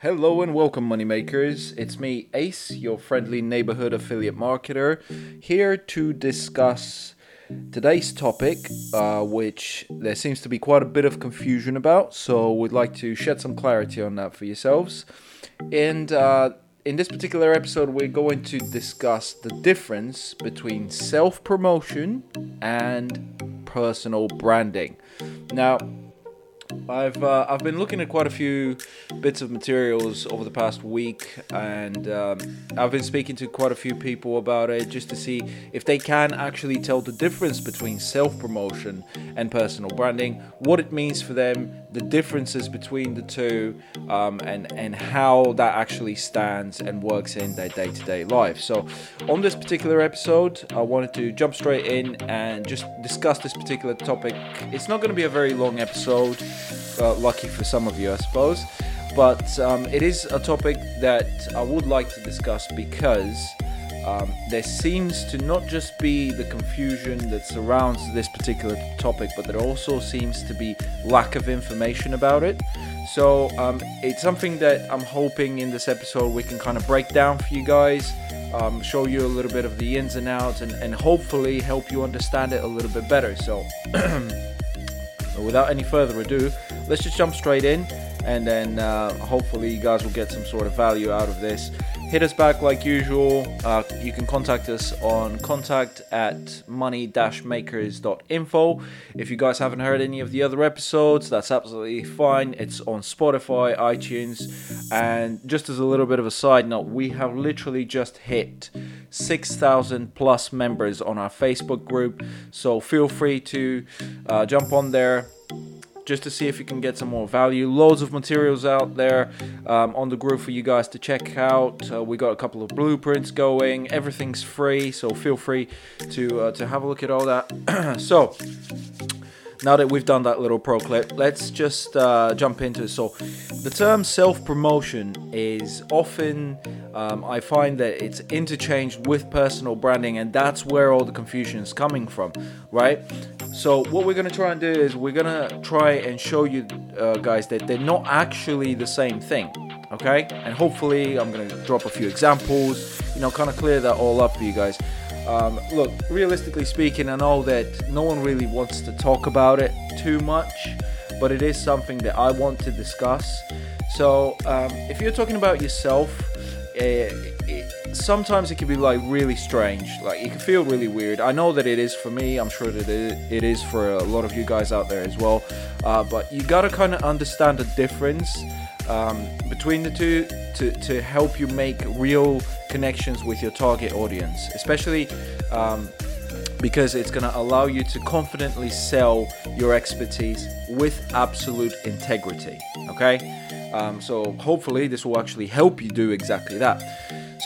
Hello and welcome, moneymakers. It's me, Ace, your friendly neighborhood affiliate marketer, here to discuss today's topic, uh, which there seems to be quite a bit of confusion about. So, we'd like to shed some clarity on that for yourselves. And uh, in this particular episode, we're going to discuss the difference between self promotion and personal branding. Now, I've uh, I've been looking at quite a few bits of materials over the past week, and um, I've been speaking to quite a few people about it just to see if they can actually tell the difference between self promotion and personal branding, what it means for them, the differences between the two, um, and and how that actually stands and works in their day to day life. So, on this particular episode, I wanted to jump straight in and just discuss this particular topic. It's not going to be a very long episode. Uh, lucky for some of you, I suppose. But um, it is a topic that I would like to discuss because um, there seems to not just be the confusion that surrounds this particular topic, but there also seems to be lack of information about it. So um, it's something that I'm hoping in this episode we can kind of break down for you guys. Um, show you a little bit of the ins and outs and, and hopefully help you understand it a little bit better. So, without any further ado, let's just jump straight in and then uh, hopefully you guys will get some sort of value out of this hit us back like usual. Uh, you can contact us on contact at money-makers.info if you guys haven't heard any of the other episodes that's absolutely fine. It's on spotify itunes. And just as a little bit of a side note we have literally just hit 6000 plus members on our facebook group. So feel free to uh, jump on there just to see if you can get some more value. Loads of materials out there um, on the group for you guys to check out. Uh, we got a couple of blueprints going. Everything's free, so feel free to uh, to have a look at all that. so now that we've done that little pro clip, let's just uh, jump into it. So, the term self promotion is often, um, I find that it's interchanged with personal branding, and that's where all the confusion is coming from, right? So, what we're to try and do is we're to try and show you uh, guys that they're not actually the same thing, okay? And hopefully, I'm to drop a few examples, you know, kind of clear that all up for you guys. Um, look, realistically speaking, I know that no one really wants to talk about it too much, but it is something that I want to discuss. So, um, if you're talking about yourself, uh, it, sometimes it can be like really strange. Like it can feel really weird. I know that it is for me. I'm sure that it is for a lot of you guys out there as well. Uh, but you gotta kind of understand the difference um, between the two to, to help you make real connections with your target audience, especially um, because it's going to allow you to confidently sell your expertise with absolute integrity. Okay, um, so hopefully this will actually help you do exactly that.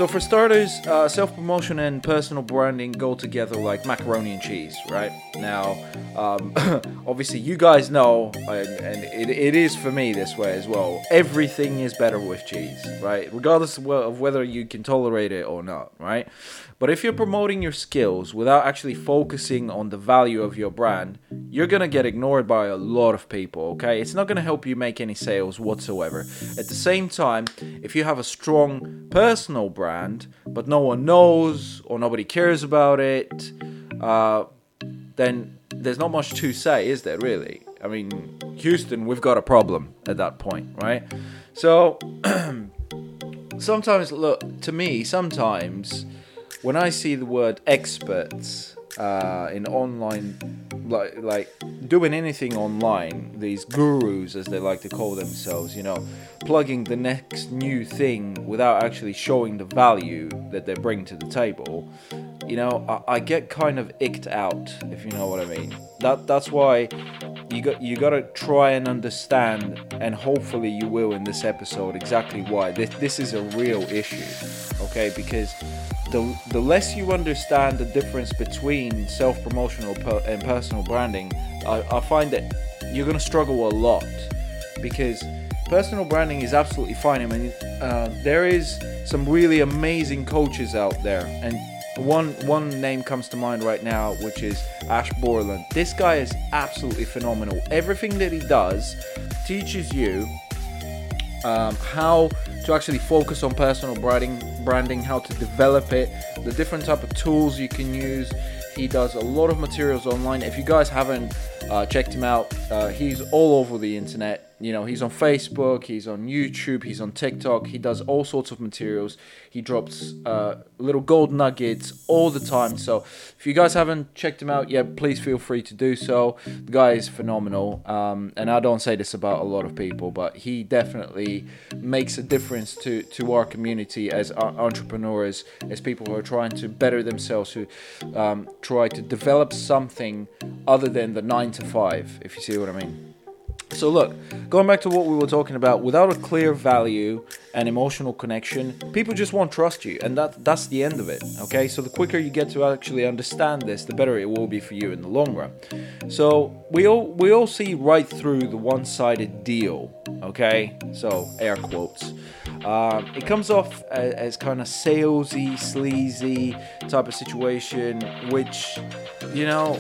So, for starters, uh, self promotion and personal branding go together like macaroni and cheese, right? Now, um, obviously, you guys know, and, and it, it is for me this way as well. Everything is better with cheese, right? Regardless of whether you can tolerate it or not, right? But if you're promoting your skills without actually focusing on the value of your brand, you're gonna get ignored by a lot of people, okay? It's not gonna help you make any sales whatsoever. At the same time, if you have a strong personal brand, but no one knows or nobody cares about it, uh, then there's not much to say, is there really? I mean, Houston, we've got a problem at that point, right? So, sometimes, look, to me, sometimes when I see the word experts uh, in online, like like doing anything online, these gurus as they like to call themselves, you know, plugging the next new thing without actually showing the value that they bring to the table, you know, I, I get kind of icked out, if you know what I mean. That that's why you got you got to try and understand, and hopefully you will in this episode exactly why this this is a real issue, okay? Because the, the less you understand the difference between self promotional and personal branding, I, I find that you're going to struggle a lot because personal branding is absolutely fine. I mean, uh, there is some really amazing coaches out there, and one one name comes to mind right now, which is Ash Borland. This guy is absolutely phenomenal. Everything that he does teaches you um, how to actually focus on personal branding, branding, how to develop it, the different type of tools you can use. He does a lot of materials online. If you guys haven't uh, checked him out, uh, he's all over the internet. You know, he's on Facebook, he's on YouTube, he's on TikTok. He does all sorts of materials. He drops uh, little gold nuggets all the time. So if you guys haven't checked him out yet, please feel free to do so. The guy is phenomenal. Um, and I don't say this about a lot of people, but he definitely makes a difference to, to our community as entrepreneurs, as people who are trying to better themselves, who um, try to develop something other than the nine to five, if you see what I mean. So, look, going back to what we were talking about, without a clear value and emotional connection, people just won't trust you, and that that's the end of it. Okay, so the quicker you get to actually understand this, the better it will be for you in the long run. So we all we all see right through the one-sided deal. Okay, so air quotes. Um, it comes off as, as kind of salesy, sleazy type of situation, which you know,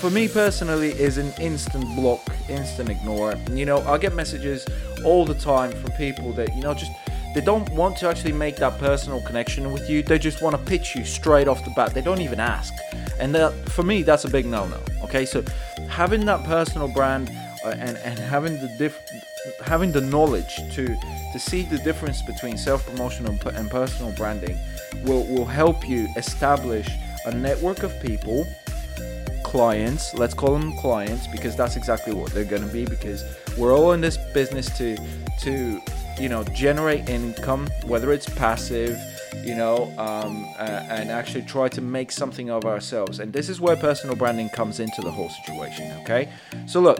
for me personally, is an instant block, instant ignore. You know, I get messages all the time from people that, you know, just they don't want to actually make that personal connection with you. They just want to pitch you straight off the bat. They don't even ask. And that, for me, that's a big no no. Okay, so having that personal brand uh, and, and having the diff- having the knowledge to to see the difference between self promotion and, and personal branding will, will help you establish a network of people clients let's call them clients because that's exactly what they're going to be because we're all in this business to to you know generate income whether it's passive you know um, uh, and actually try to make something of ourselves. And this is where personal branding comes into the whole situation okay? So look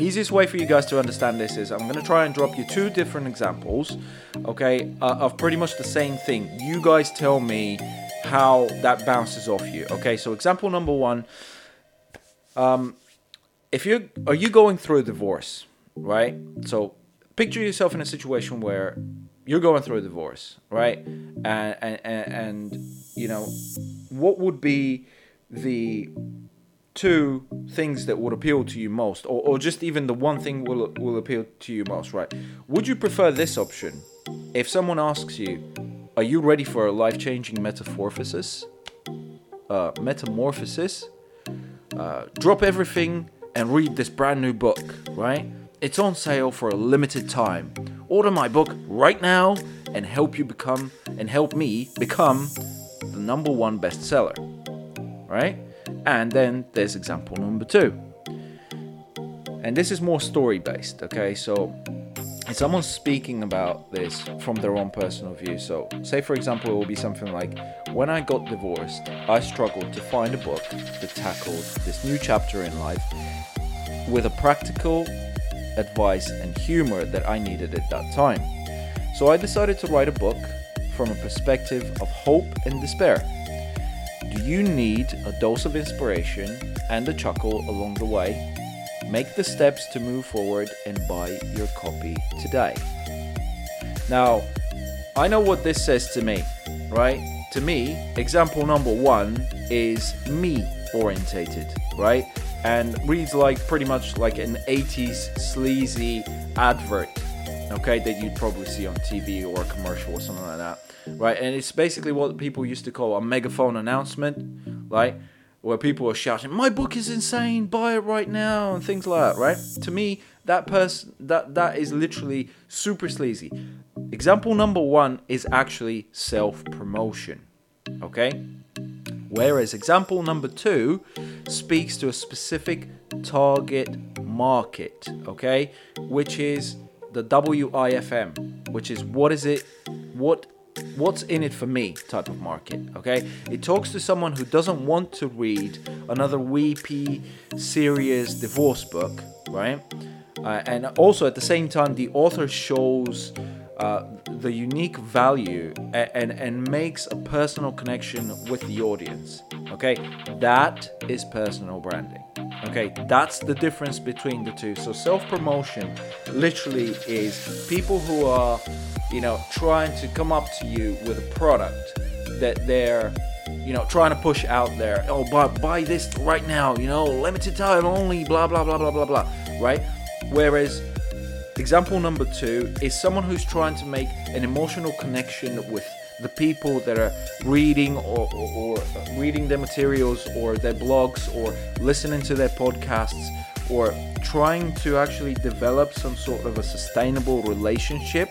easiest way for you guys to understand this is I'm going to try and drop you two different examples, okay, uh, of pretty much the same thing. You guys tell me how that bounces off you. Okay, so example number one. Um, if you are you going through a divorce, right? So picture yourself in a situation where you're going through a divorce, right? And and, and you know, what would be the two things that would appeal to you most, or, or just even the one thing will will appeal to you most, right? Would you prefer this option? If someone asks you, are you ready for a life changing metamorphosis? Uh, metamorphosis? Uh, drop everything and read this brand new book, right? It's on sale for a limited time. Order my book right now and help you become and help me become the number one bestseller, right? And then there's example number two. And this is more story based, okay? So someone's speaking about this from their own personal view. So, say for example, it will be something like, When I got divorced, I struggled to find a book that tackled this new chapter in life with a practical advice and humor that I needed at that time. So, I decided to write a book from a perspective of hope and despair. Do you need a dose of inspiration and a chuckle along the way? Make the steps to move forward and buy your copy today. Now, I know what this says to me, right? To me, example number one is me orientated, right? And reads like pretty much like an 80s sleazy advert, okay, that you'd probably see on TV or a commercial or something like that, right? And it's basically what people used to call a megaphone announcement, right? where people are shouting, "My book is insane! Buy it right now!" and things like that. Right? To me, that person that that is literally super sleazy. Example number one is actually self promotion. Okay. Whereas example number two speaks to a specific target market, okay, which is the WIFM, which is what is it, what what's in it for me type of market okay? It talks to someone who doesn't want to read another weepy serious divorce book right? Uh, and also at the same time the author shows uh, the unique value and, and, and makes a personal connection with the audience okay that is personal branding okay that's the difference between the two so self-promotion literally is people who are you know, trying to come up to you with a product that they're, you know, trying to push out there. Oh, buy, buy this right now, you know, limited time only, blah, blah, blah, blah, blah, blah, right? Whereas example number two is someone who's trying to make an emotional connection with the people that are reading or, or, or reading their materials or their blogs or listening to their podcasts or trying to actually develop some sort of a sustainable relationship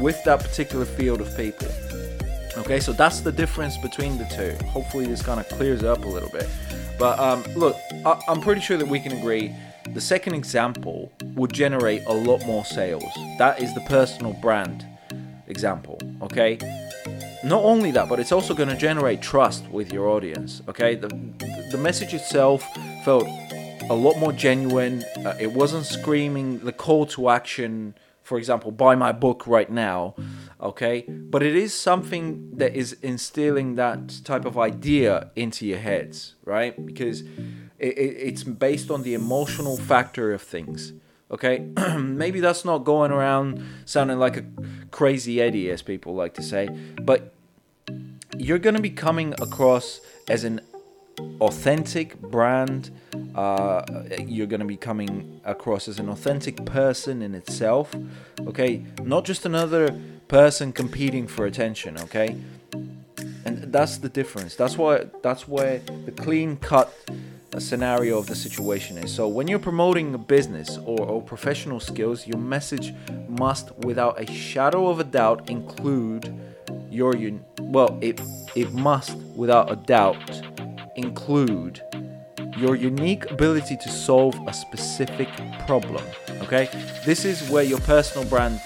with that particular field of people. Okay, so that's the difference between the two. Hopefully, this kind of clears up a little bit. But um, look, I- I'm pretty sure that we can agree the second example would generate a lot more sales. That is the personal brand example. Okay, not only that, but it's also going to generate trust with your audience. Okay, the the message itself felt a lot more genuine. Uh, it wasn't screaming the call to action. For example, buy my book right now. Okay, but it is something that is instilling that type of idea into your heads, right? Because it, it, it's based on the emotional factor of things. Okay, maybe that's not going around sounding like a crazy Eddie, as people like to say, but you're going to be coming across as an authentic brand. Uh, you're going to be coming across as an authentic person in itself. Okay, not just another person competing for attention. Okay, and that's the difference. That's why. That's where the clean cut scenario of the situation is. So when you're promoting a business or, or professional skills, your message must, without a shadow of a doubt, include your un- well, it it must, without a doubt, include your unique ability to solve a specific problem. Okay, this is where your personal brand,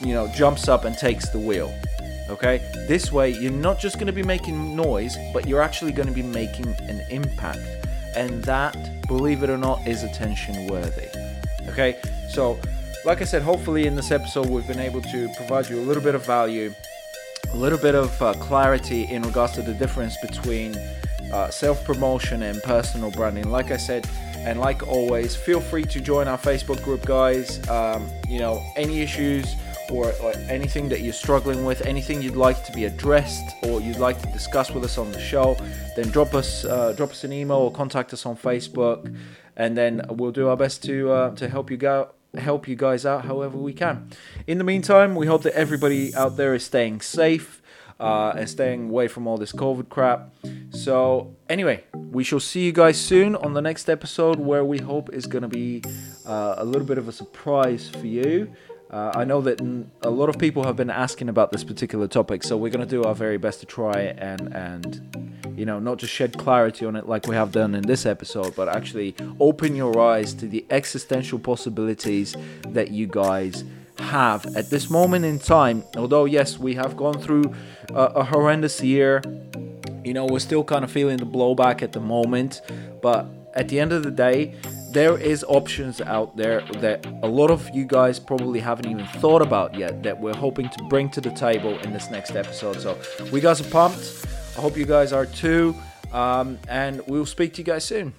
you know, jumps up and takes the wheel. Okay, this way you're not just going to be making noise, but you're actually going to be making an impact, and that, believe it or not, is attention worthy. Okay, so like I said, hopefully in this episode we've been able to provide you a little bit of value, a little bit of uh, clarity in regards to the difference between uh, self promotion and personal branding. Like I said, and like always, feel free to join our Facebook group, guys. Um, you know, any issues or, or, anything that you're struggling with, anything you'd like to be addressed or you'd like to discuss with us on the show, then drop us uh, drop us an email or contact us on Facebook, and then we'll do our best to uh, to help you go help you guys out however we can. In the meantime, we hope that everybody out there is staying safe uh, and staying away from all this COVID crap. So, anyway, we shall see you guys soon on the next episode where we hope is going to be uh, a little bit of a surprise for you. Uh, I know that a lot of people have been asking about this particular topic, so we're going to do our very best to try and and you know not just shed clarity on it like we have done in this episode, but actually open your eyes to the existential possibilities that you guys have at this moment in time. Although yes, we have gone through a, a horrendous year. You know, we're still kind of feeling the blowback at the moment, but at the end of the day, there is options out there that a lot of you guys probably haven't even thought about yet that we're hoping to bring to the table in this next episode. So we guys are pumped. I hope you guys are too. Um, and we'll speak to you guys soon.